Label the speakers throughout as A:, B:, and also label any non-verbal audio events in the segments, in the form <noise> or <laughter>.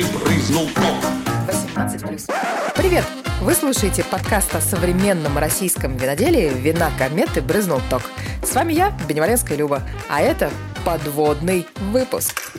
A: и брызнул ток.
B: 18+. Привет! Вы слушаете подкаст о современном российском виноделии «Вина кометы брызнул ток». С вами я, Беневаленская Люба, а это подводный выпуск.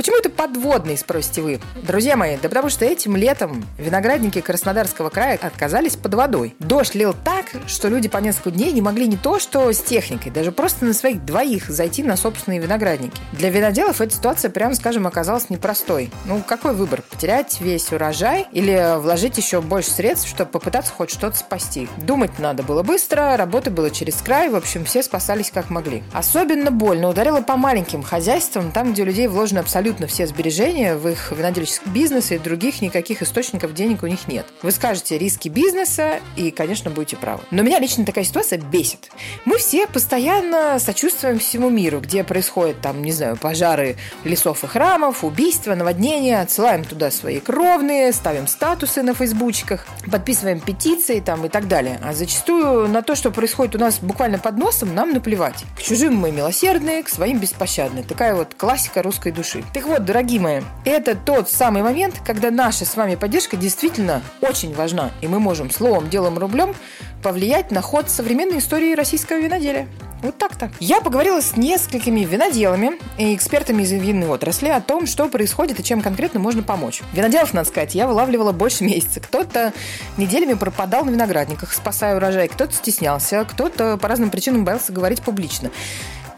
B: Почему это подводный, спросите вы? Друзья мои, да потому что этим летом виноградники Краснодарского края отказались под водой. Дождь лил так, что люди по несколько дней не могли не то что с техникой, даже просто на своих двоих зайти на собственные виноградники. Для виноделов эта ситуация, прямо скажем, оказалась непростой. Ну, какой выбор? Потерять весь урожай или вложить еще больше средств, чтобы попытаться хоть что-то спасти? Думать надо было быстро, работы было через край, в общем, все спасались как могли. Особенно больно ударило по маленьким хозяйствам, там, где у людей вложены абсолютно все сбережения в их винодельческий бизнес, и других никаких источников денег у них нет. Вы скажете риски бизнеса, и, конечно, будете правы. Но меня лично такая ситуация бесит. Мы все постоянно сочувствуем всему миру, где происходят там, не знаю, пожары лесов и храмов, убийства, наводнения, отсылаем туда свои кровные, ставим статусы на фейсбучках, подписываем петиции там и так далее. А зачастую на то, что происходит у нас буквально под носом, нам наплевать. К чужим мы милосердные, к своим беспощадны. Такая вот классика русской души. Так вот, дорогие мои, это тот самый момент, когда наша с вами поддержка действительно очень важна, и мы можем словом, делом, рублем повлиять на ход современной истории российского виноделия. Вот так-то. Я поговорила с несколькими виноделами и экспертами из винной отрасли о том, что происходит и чем конкретно можно помочь. Виноделов, надо сказать, я вылавливала больше <laughs> месяца. Кто-то неделями пропадал на виноградниках, спасая урожай, кто-то стеснялся, кто-то по разным причинам боялся говорить публично.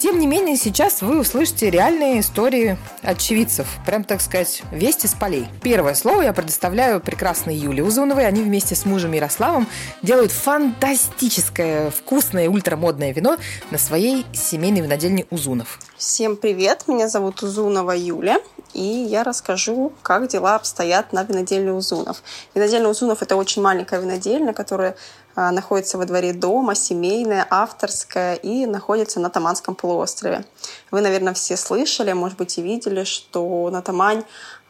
B: Тем не менее, сейчас вы услышите реальные истории очевидцев. Прям, так сказать, вести с полей. Первое слово я предоставляю прекрасной Юле Узуновой. Они вместе с мужем Ярославом делают фантастическое, вкусное, ультрамодное вино на своей семейной винодельне Узунов.
C: Всем привет, меня зовут Узунова Юля, и я расскажу, как дела обстоят на винодельне Узунов. Винодельня Узунов – это очень маленькая винодельня, которая находится во дворе дома, семейная, авторская и находится на Таманском полуострове. Вы, наверное, все слышали, может быть, и видели, что на Тамань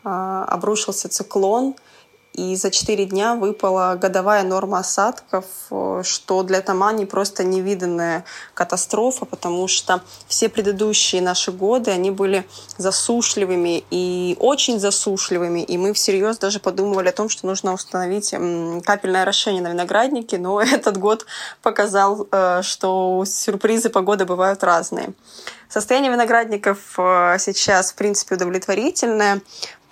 C: а, обрушился циклон – и за 4 дня выпала годовая норма осадков, э, что для Тамани просто невиданная катастрофа, потому что все предыдущие наши годы, они были засушливыми и очень засушливыми, и мы всерьез даже подумывали о том, что нужно установить капельное орошение на винограднике, но <laughs> этот год показал, э, что сюрпризы погоды бывают разные. Состояние виноградников э, сейчас, в принципе, удовлетворительное.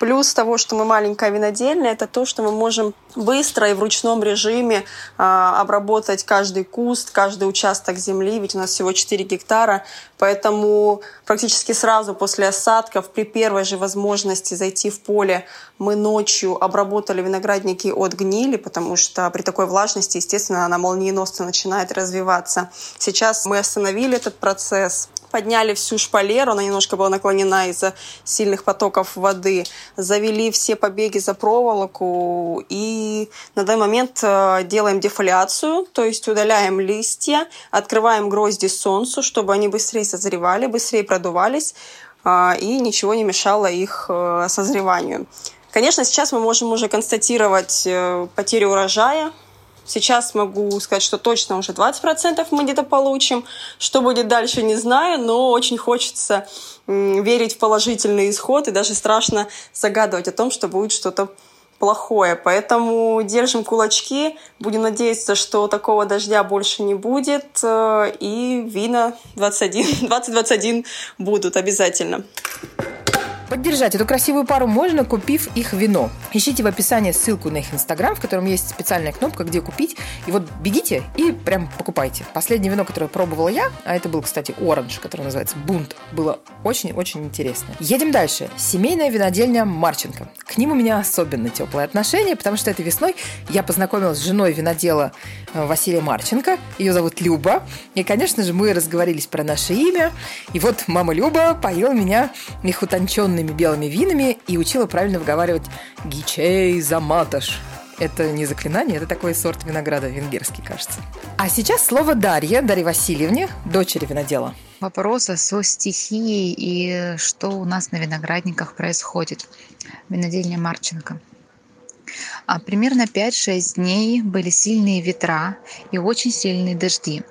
C: Плюс того, что мы маленькая винодельня, это то, что мы можем быстро и в ручном режиме а, обработать каждый куст, каждый участок земли, ведь у нас всего 4 гектара, поэтому практически сразу после осадков, при первой же возможности зайти в поле, мы ночью обработали виноградники от гнили, потому что при такой влажности, естественно, она молниеносно начинает развиваться. Сейчас мы остановили этот процесс, подняли всю шпалеру, она немножко была наклонена из-за сильных потоков воды, завели все побеги за проволоку и на данный момент э, делаем дефоляцию, то есть удаляем листья, открываем грозди солнцу, чтобы они быстрее созревали, быстрее продувались э, и ничего не мешало их э, созреванию. Конечно, сейчас мы можем уже констатировать потерю урожая, Сейчас могу сказать, что точно уже 20% мы где-то получим. Что будет дальше, не знаю, но очень хочется верить в положительный исход и даже страшно загадывать о том, что будет что-то плохое. Поэтому держим кулачки, будем надеяться, что такого дождя больше не будет, э, и вина 21, 2021 <laughs> будут обязательно.
B: Поддержать эту красивую пару можно, купив их вино. Ищите в описании ссылку на их инстаграм, в котором есть специальная кнопка, где купить. И вот бегите и прям покупайте. Последнее вино, которое пробовала я, а это был, кстати, оранж, который называется Бунт, было очень-очень интересно. Едем дальше. Семейная винодельня Марченко. К ним у меня особенно теплое отношение, потому что этой весной я познакомилась с женой винодела э, Василия Марченко. Ее зовут Люба. И, конечно же, мы разговорились про наше имя. И вот мама Люба поила меня их утонченный длинными белыми винами и учила правильно выговаривать «гичей заматаш». Это не заклинание, это такой сорт винограда венгерский, кажется. А сейчас слово Дарье, Дарье Васильевне, дочери винодела.
D: Вопросы со стихией и что у нас на виноградниках происходит. Винодельня Марченко. А примерно 5-6 дней были сильные ветра и очень сильные дожди.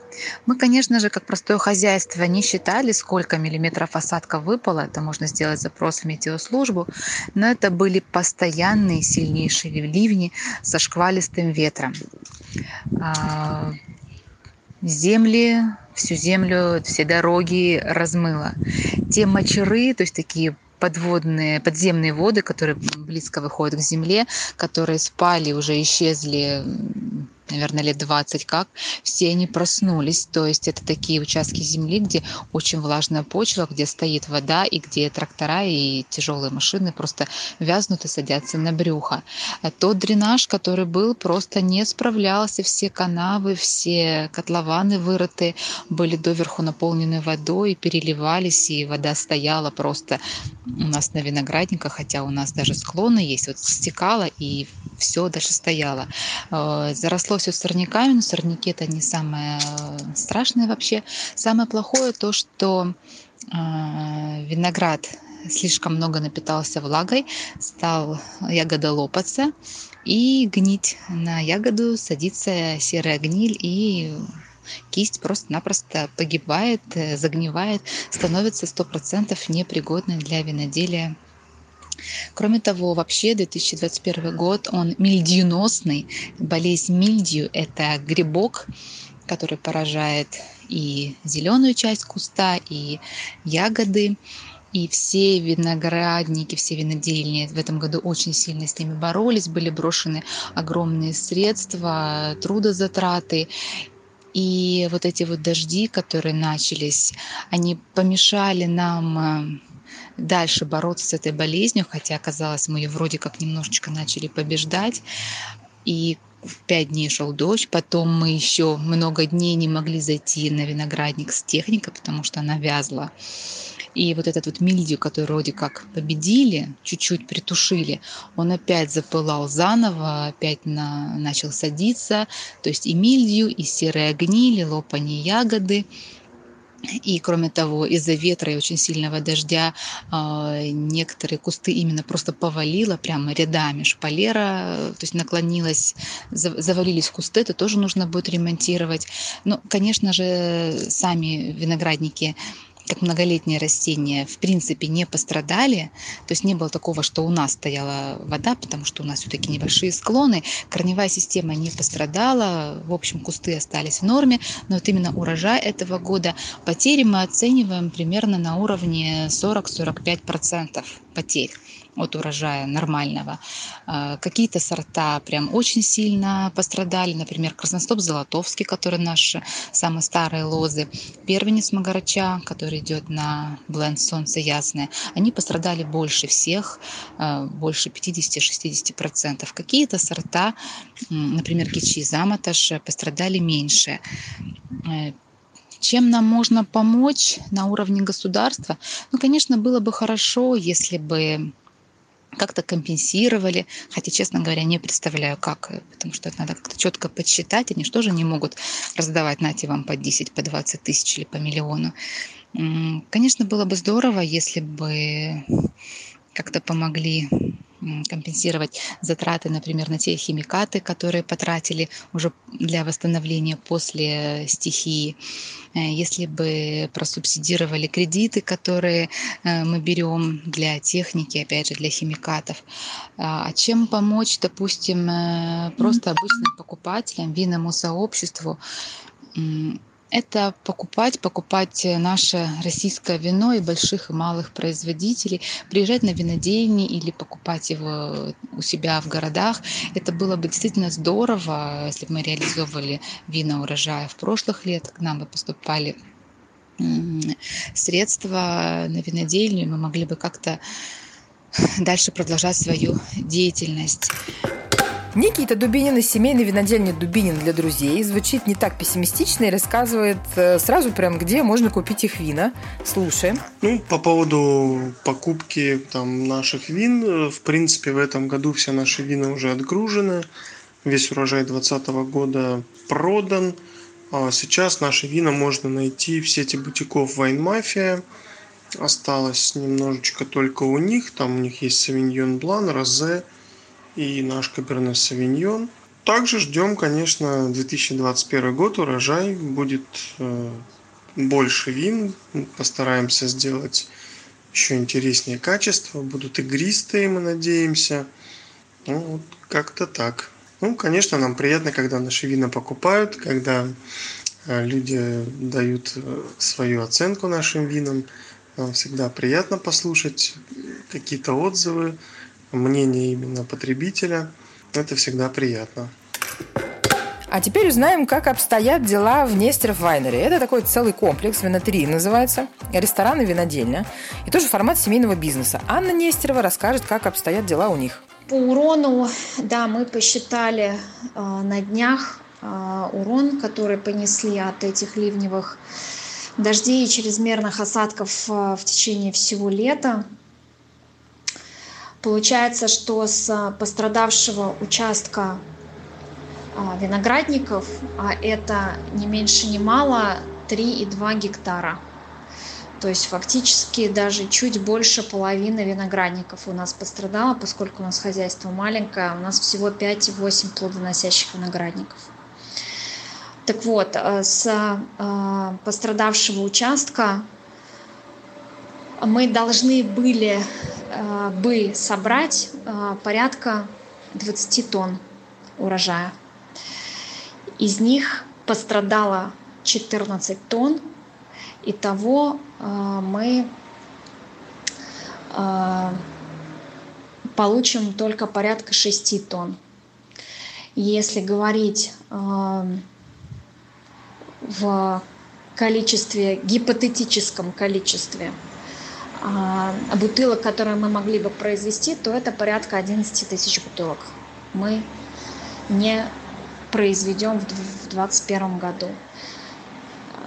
D: Мы, конечно же, как простое хозяйство, не считали, сколько миллиметров осадка выпало. Это можно сделать запрос в метеослужбу. Но это были постоянные сильнейшие ливни со шквалистым ветром. А, земли, всю землю, все дороги размыло. Те мочеры, то есть такие подводные, подземные воды, которые близко выходят к земле, которые спали, уже исчезли наверное, лет 20 как, все они проснулись. То есть это такие участки земли, где очень влажная почва, где стоит вода и где трактора и тяжелые машины просто вязнут и садятся на брюхо. Тот дренаж, который был, просто не справлялся. Все канавы, все котлованы вырыты, были доверху наполнены водой, переливались, и вода стояла просто у нас на виноградниках, хотя у нас даже склоны есть, вот стекала, и все даже стояло. Э, заросло все сорняками, но сорняки это не самое э, страшное вообще. Самое плохое то, что э, виноград слишком много напитался влагой, стал ягода лопаться и гнить. На ягоду садится серая гниль и кисть просто-напросто погибает, загнивает, становится 100% непригодной для виноделия Кроме того, вообще 2021 год, он мильдьюносный. Болезнь мильдью – это грибок, который поражает и зеленую часть куста, и ягоды. И все виноградники, все винодельни в этом году очень сильно с ними боролись, были брошены огромные средства, трудозатраты. И вот эти вот дожди, которые начались, они помешали нам дальше бороться с этой болезнью, хотя оказалось, мы ее вроде как немножечко начали побеждать. И в пять дней шел дождь, потом мы еще много дней не могли зайти на виноградник с техникой, потому что она вязла. И вот этот вот мильдию, который вроде как победили, чуть-чуть притушили, он опять запылал заново, опять на, начал садиться. То есть и мильдию, и серые гнили, лопание ягоды. И кроме того, из-за ветра и очень сильного дождя а, некоторые кусты именно просто повалило прямо рядами. Шпалера, то есть наклонилась, завалились кусты, это тоже нужно будет ремонтировать. Но, конечно же, сами виноградники как многолетние растения, в принципе, не пострадали. То есть не было такого, что у нас стояла вода, потому что у нас все-таки небольшие склоны. Корневая система не пострадала. В общем, кусты остались в норме. Но вот именно урожай этого года потери мы оцениваем примерно на уровне 40-45% потерь от урожая нормального. А, какие-то сорта прям очень сильно пострадали, например, красностоп золотовский, который наши самые старые лозы, первенец магарача, который идет на бленд солнце ясное, они пострадали больше всех, а, больше 50-60%. Какие-то сорта, например, кичи заматаш, пострадали меньше э, чем нам можно помочь на уровне государства? Ну, конечно, было бы хорошо, если бы как-то компенсировали, хотя, честно говоря, не представляю, как, потому что это надо как-то четко подсчитать, они что же не могут раздавать, нате вам по 10, по 20 тысяч или по миллиону. Конечно, было бы здорово, если бы как-то помогли компенсировать затраты, например, на те химикаты, которые потратили уже для восстановления после стихии. Э, если бы просубсидировали кредиты, которые э, мы берем для техники, опять же, для химикатов. А, а чем помочь, допустим, э, просто обычным покупателям, винному сообществу? Это покупать, покупать наше российское вино и больших и малых производителей, приезжать на винодельни или покупать его у себя в городах. Это было бы действительно здорово, если бы мы реализовывали вина урожая в прошлых лет, к нам бы поступали средства на винодельню, мы могли бы как-то дальше продолжать свою деятельность.
B: Никита Дубинин из семейной винодельни «Дубинин для друзей» звучит не так пессимистично и рассказывает э, сразу прям, где можно купить их вина. Слушаем.
A: Ну, по поводу покупки там, наших вин, э, в принципе, в этом году все наши вина уже отгружены. Весь урожай 2020 года продан. А сейчас наши вина можно найти в сети бутиков Mafia. Осталось немножечко только у них. Там у них есть Sauvignon Blanc, Розе, и наш Каберне Савиньон. также ждем, конечно, 2021 год, урожай будет э, больше вин, постараемся сделать еще интереснее качество, будут игристые, мы надеемся. Ну, вот как-то так. Ну, конечно, нам приятно, когда наши вина покупают, когда э, люди дают э, свою оценку нашим винам. Нам всегда приятно послушать какие-то отзывы, мнение именно потребителя. Это всегда приятно.
B: А теперь узнаем, как обстоят дела в Нестеров Вайнере. Это такой целый комплекс, винотерии называется, ресторан и винодельня. И тоже формат семейного бизнеса. Анна Нестерова расскажет, как обстоят дела у них.
E: По урону, да, мы посчитали э, на днях э, урон, который понесли от этих ливневых дождей и чрезмерных осадков э, в течение всего лета. Получается, что с пострадавшего участка а, виноградников, а это не меньше не мало 3,2 гектара. То есть фактически даже чуть больше половины виноградников у нас пострадало, поскольку у нас хозяйство маленькое, у нас всего 5,8 плодоносящих виноградников. Так вот, э, с э, пострадавшего участка мы должны были бы собрать порядка 20 тонн урожая. Из них пострадало 14 тонн. Итого э, мы э, получим только порядка 6 тонн. Если говорить э, в количестве, гипотетическом количестве бутылок, которые мы могли бы произвести, то это порядка 11 тысяч бутылок. Мы не произведем в 2021 году.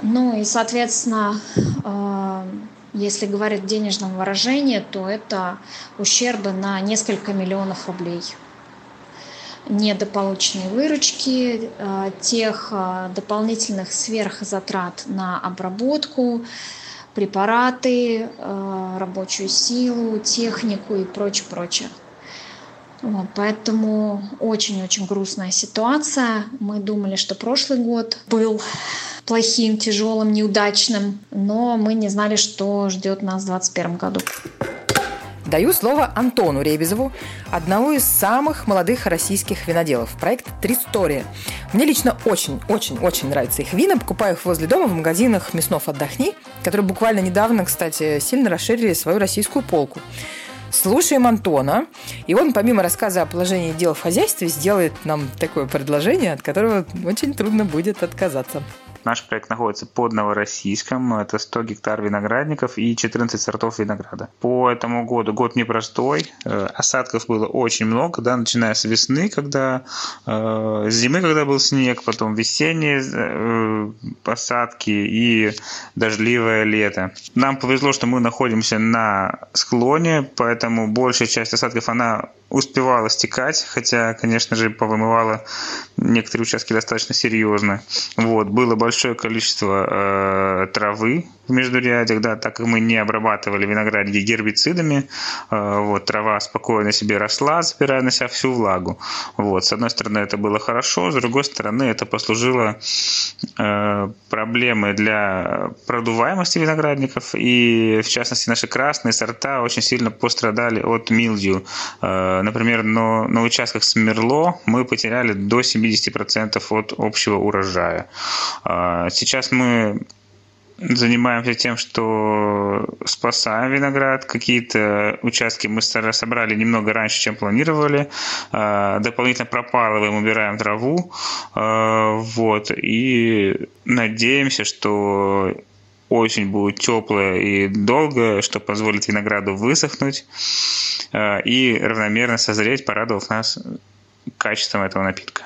E: Ну и, соответственно, э, если говорить в денежном выражении, то это ущербы на несколько миллионов рублей. Недополученные выручки, э, тех дополнительных сверхзатрат на обработку, препараты, рабочую силу, технику и прочее, прочее. Вот, поэтому очень-очень грустная ситуация. Мы думали, что прошлый год был плохим, тяжелым, неудачным, но мы не знали, что ждет нас в 2021 году.
B: Даю слово Антону Ребезову, одному из самых молодых российских виноделов. Проект «Тристория». Мне лично очень-очень-очень нравятся их вина. Покупаю их возле дома в магазинах «Мяснов отдохни», которые буквально недавно, кстати, сильно расширили свою российскую полку. Слушаем Антона. И он, помимо рассказа о положении дел в хозяйстве, сделает нам такое предложение, от которого очень трудно будет отказаться.
F: Наш проект находится под Новороссийском. Это 100 гектар виноградников и 14 сортов винограда. По этому году год непростой. Э, осадков было очень много, да, начиная с весны, когда э, с зимы, когда был снег, потом весенние э, посадки и дождливое лето. Нам повезло, что мы находимся на склоне, поэтому большая часть осадков она успевала стекать, хотя, конечно же, повымывала некоторые участки достаточно серьезно. Вот, было большое количество э, травы в междурядях, да, так как мы не обрабатывали виноградники гербицидами, э, вот, трава спокойно себе росла, забирая на себя всю влагу. Вот, с одной стороны, это было хорошо, с другой стороны, это послужило э, проблемой для продуваемости виноградников, и, в частности, наши красные сорта очень сильно пострадали от милдью. Э, например, на, на участках с Мерло мы потеряли до 70% от общего урожая. Э, сейчас мы занимаемся тем, что спасаем виноград. Какие-то участки мы собрали немного раньше, чем планировали. А, дополнительно пропалываем, убираем траву. А, вот. И надеемся, что осень будет теплая и долгая, что позволит винограду высохнуть а, и равномерно созреть, порадовав нас качеством этого напитка.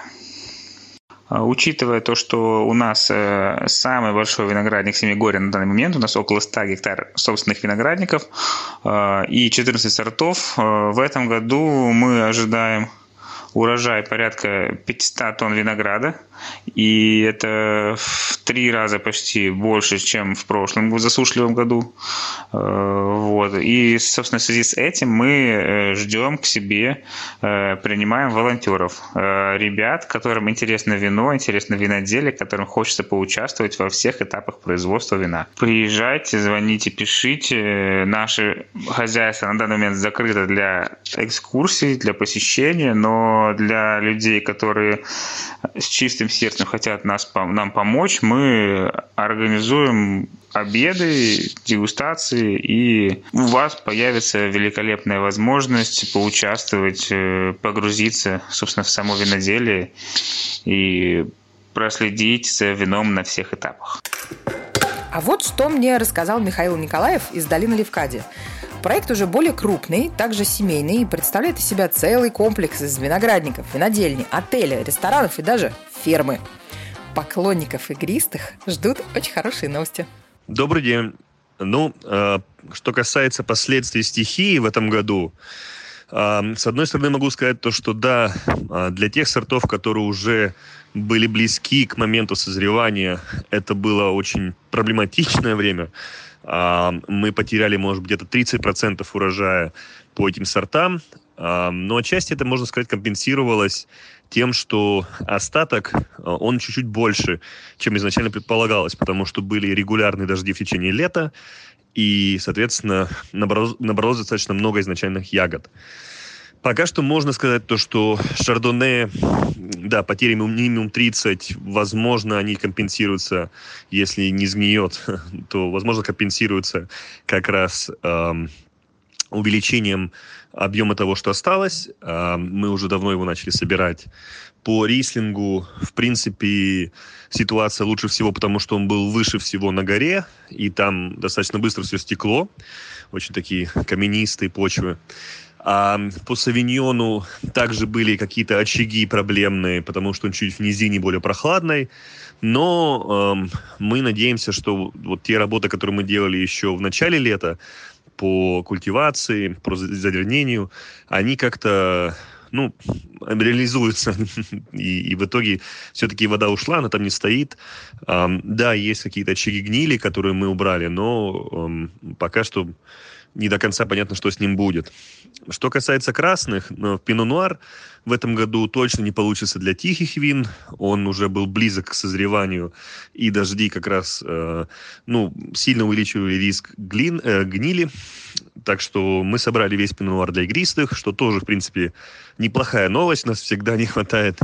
F: А, учитывая то, что у нас э, самый большой виноградник Семигорья на данный момент, у нас около 100 гектар собственных виноградников э, и 14 сортов, э, в этом году мы ожидаем урожай порядка 500 тонн винограда, и это в три раза почти больше, чем в прошлом засушливом году. Э, вот. И, собственно, в связи с этим мы э, ждем к себе, э, принимаем волонтеров, ребят, которым интересно вино, интересно виноделие, которым хочется поучаствовать во всех этапах производства вина. Приезжайте, звоните, пишите. Наше хозяйство на данный момент закрыто для экскурсий, для посещения, но для людей, которые с чистым сердцем хотят нас, нам помочь, мы организуем обеды, дегустации, и у вас появится великолепная возможность поучаствовать, э, погрузиться, собственно, в само виноделие и проследить за вином на всех этапах.
B: А вот что мне рассказал Михаил Николаев из долины Левкади. Проект уже более крупный, также семейный и представляет из себя целый комплекс из виноградников, винодельни, отеля, ресторанов и даже фермы. Поклонников игристых ждут очень хорошие новости.
G: Добрый день. Ну, э, что касается последствий стихии в этом году, э, с одной стороны могу сказать то, что да, э, для тех сортов, которые уже были близки к моменту созревания, это было очень проблематичное время. Мы потеряли, может, где-то 30% урожая по этим сортам, но отчасти это, можно сказать, компенсировалось тем, что остаток, э, он чуть-чуть больше, чем изначально предполагалось, потому что были регулярные дожди в течение лета, и, соответственно, набралось, набралось достаточно много изначальных ягод. Пока что можно сказать то, что шардоне, да, потери минимум 30, возможно, они компенсируются, если не сгниет, <laughs> то, возможно, компенсируются как раз эм, увеличением объема того, что осталось. А, мы уже давно его начали собирать. По рислингу, в принципе, ситуация лучше всего, потому что он был выше всего на горе, и там достаточно быстро все стекло. Очень такие каменистые почвы. А по савиньону также были какие-то очаги проблемные, потому что он чуть в низине более прохладный. Но эм, мы надеемся, что вот те работы, которые мы делали еще в начале лета, по культивации, по задернению, они как-то ну, реализуются. <laughs> и, и в итоге все-таки вода ушла, она там не стоит. Um, да, есть какие-то очаги гнили, которые мы убрали, но um, пока что не до конца понятно, что с ним будет. Что касается красных, в Пино-Нуар в этом году точно не получится для тихих вин. Он уже был близок к созреванию, и дожди как раз э, ну, сильно увеличивали риск глин, э, гнили. Так что мы собрали весь пинуар для игристых, что тоже, в принципе, неплохая новость. Нас всегда не хватает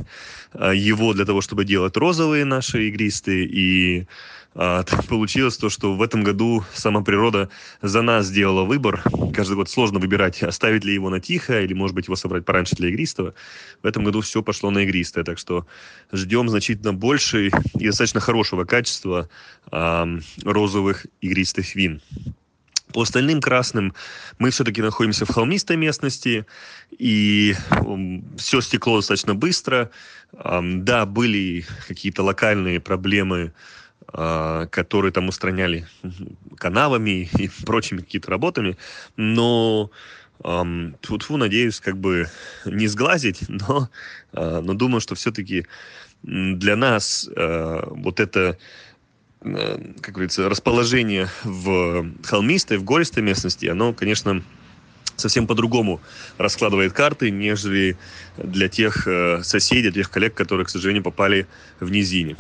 G: э, его для того, чтобы делать розовые наши игристые. И а, <laughs> получилось то, что в этом году сама природа за нас сделала выбор. Каждый год сложно выбирать, оставить ли его на тихо или, может быть, его собрать пораньше для игристого. В этом году все пошло на игристое, так что ждем значительно больше и достаточно хорошего качества а, розовых игристых вин. По остальным красным мы все-таки находимся в холмистой местности, и все стекло достаточно быстро. Да, были какие-то локальные проблемы которые там устраняли канавами и <laughs> прочими какими-то работами, но тьфу надеюсь, как бы не сглазить, <laughs> но, uh, но думаю, что все-таки для нас uh, вот это, uh, как говорится, расположение в холмистой, в гористой местности, оно, конечно, совсем по-другому раскладывает карты, нежели для тех соседей, тех коллег, которые, к сожалению, попали в низине.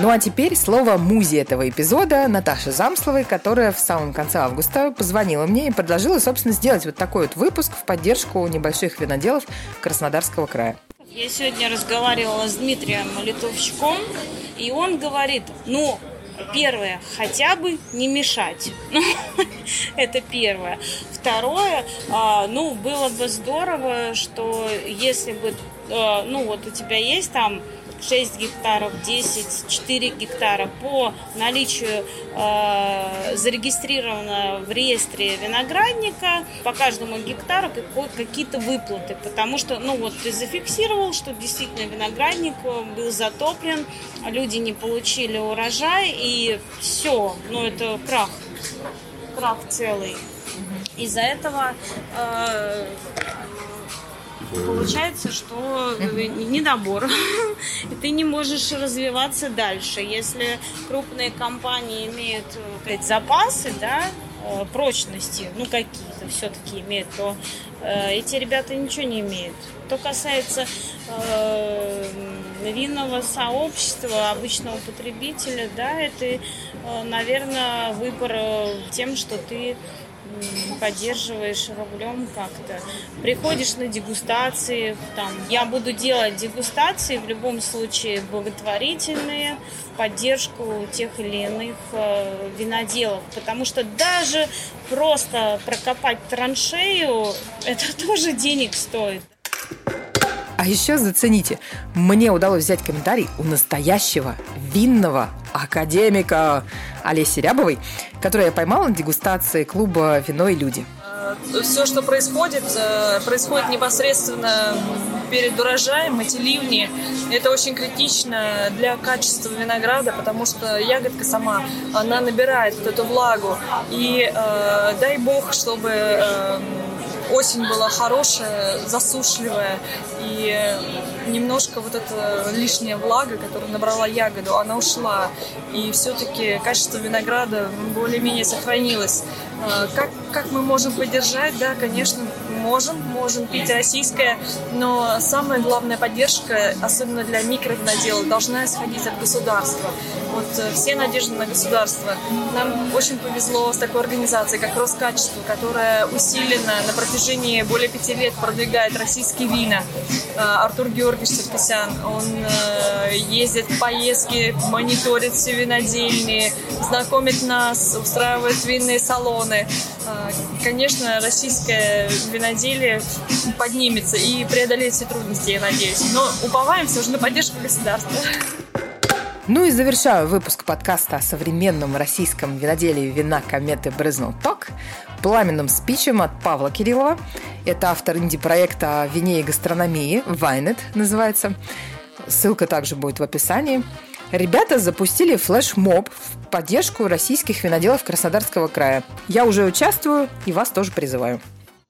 B: Ну а теперь слово музе этого эпизода Наташи Замсловой, которая в самом конце августа позвонила мне и предложила, собственно, сделать вот такой вот выпуск в поддержку небольших виноделов Краснодарского края.
H: Я сегодня разговаривала с Дмитрием Литовчуком, и он говорит, ну, Первое, хотя бы не мешать. <laughs> Ну, это первое. Второе, а, ну, было бы здорово, что если бы, а, ну, вот у тебя есть там 6 гектаров, 10, 4 гектара. По наличию э, зарегистрированного в реестре виноградника по каждому гектару какие-то выплаты, потому что, ну вот ты зафиксировал, что действительно виноградник был затоплен, люди не получили урожай и все, ну это крах, крах целый. Из-за этого э, получается, что недобор. <laughs> И ты не можешь развиваться дальше. Если крупные компании имеют сказать, запасы, да, э, прочности, ну какие-то все-таки имеют, то э, эти ребята ничего не имеют. Что касается э, винного сообщества, обычного потребителя, да, это, э, наверное, выбор э, тем, что ты поддерживаешь рублем как-то. Приходишь на дегустации, там, я буду делать дегустации в любом случае благотворительные, в поддержку тех или иных э, виноделов, потому что даже просто прокопать траншею, это <laughs> тоже денег стоит.
B: А еще зацените, мне удалось взять комментарий у настоящего винного академика Олеси Рябовой, которую я поймала на дегустации клуба «Вино и люди».
I: Все, что происходит, э, происходит непосредственно перед урожаем, эти ливни, это очень критично для качества винограда, потому что ягодка сама, она набирает вот эту влагу. И э, дай бог, чтобы э, осень была хорошая, засушливая, и немножко вот эта лишняя влага, которая набрала ягоду, она ушла. И все-таки качество винограда более-менее сохранилось. А, как, как мы можем поддержать? Да, конечно, можем, можем пить российское, но самая главная поддержка, особенно для микровиноделов, должна исходить от государства. Вот э, все надежды на государство. Нам очень повезло с такой организацией, как Роскачество, которая усиленно на протяжении более пяти лет продвигает российские вина. А, Артур Георгиевич Саркисян, он э, ездит в поездки, мониторит все винодельни, знакомит нас, устраивает винные салоны. Конечно, российское виноделие поднимется и преодолеет все трудности, я надеюсь. Но уповаем все же на поддержку государства.
B: Ну и завершаю выпуск подкаста о современном российском виноделии вина кометы Брызнул Ток пламенным спичем от Павла Кириллова. Это автор инди-проекта о вине и гастрономии, Вайнет называется. Ссылка также будет в описании. Ребята запустили флешмоб в поддержку российских виноделов Краснодарского края. Я уже участвую и вас тоже призываю.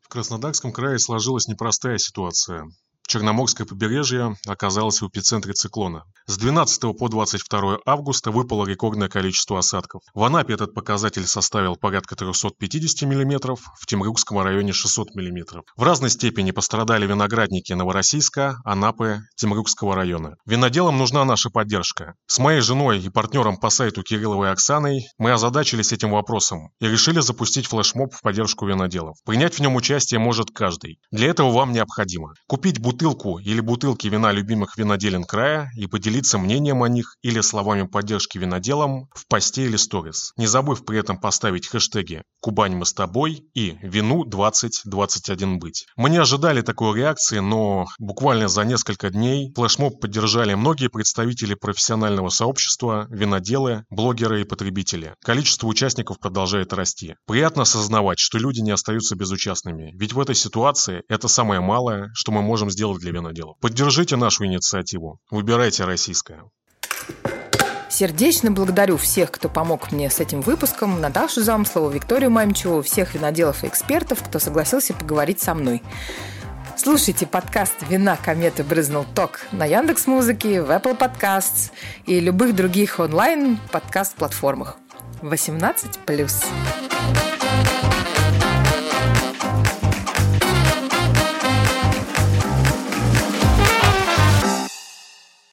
J: В Краснодарском крае сложилась непростая ситуация. Черноморское побережье оказалось в эпицентре циклона. С 12 по 22 августа выпало рекордное количество осадков. В Анапе этот показатель составил порядка 350 мм, в Темрюкском районе 600 мм. В разной степени пострадали виноградники Новороссийска, Анапы, Темрюкского района. Виноделам нужна наша поддержка. С моей женой и партнером по сайту Кирилловой Оксаной мы озадачились этим вопросом и решили запустить флешмоб в поддержку виноделов. Принять в нем участие может каждый. Для этого вам необходимо купить бутылку или бутылки вина любимых виноделин края и поделиться мнением о них или словами поддержки виноделам в посте или сторис, не забыв при этом поставить хэштеги «Кубань мы с тобой» и «Вину 2021 быть». Мы не ожидали такой реакции, но буквально за несколько дней флешмоб поддержали многие представители профессионального сообщества, виноделы, блогеры и потребители. Количество участников продолжает расти. Приятно осознавать, что люди не остаются безучастными, ведь в этой ситуации это самое малое, что мы можем сделать сделать для виноделов. Поддержите нашу инициативу. Выбирайте российское.
B: Сердечно благодарю всех, кто помог мне с этим выпуском, Наташу Замслову, Викторию Мамчеву, всех виноделов и экспертов, кто согласился поговорить со мной. Слушайте подкаст «Вина кометы брызнул ток» на Яндекс Музыке, в Apple Podcasts и любых других онлайн подкаст-платформах. 18+.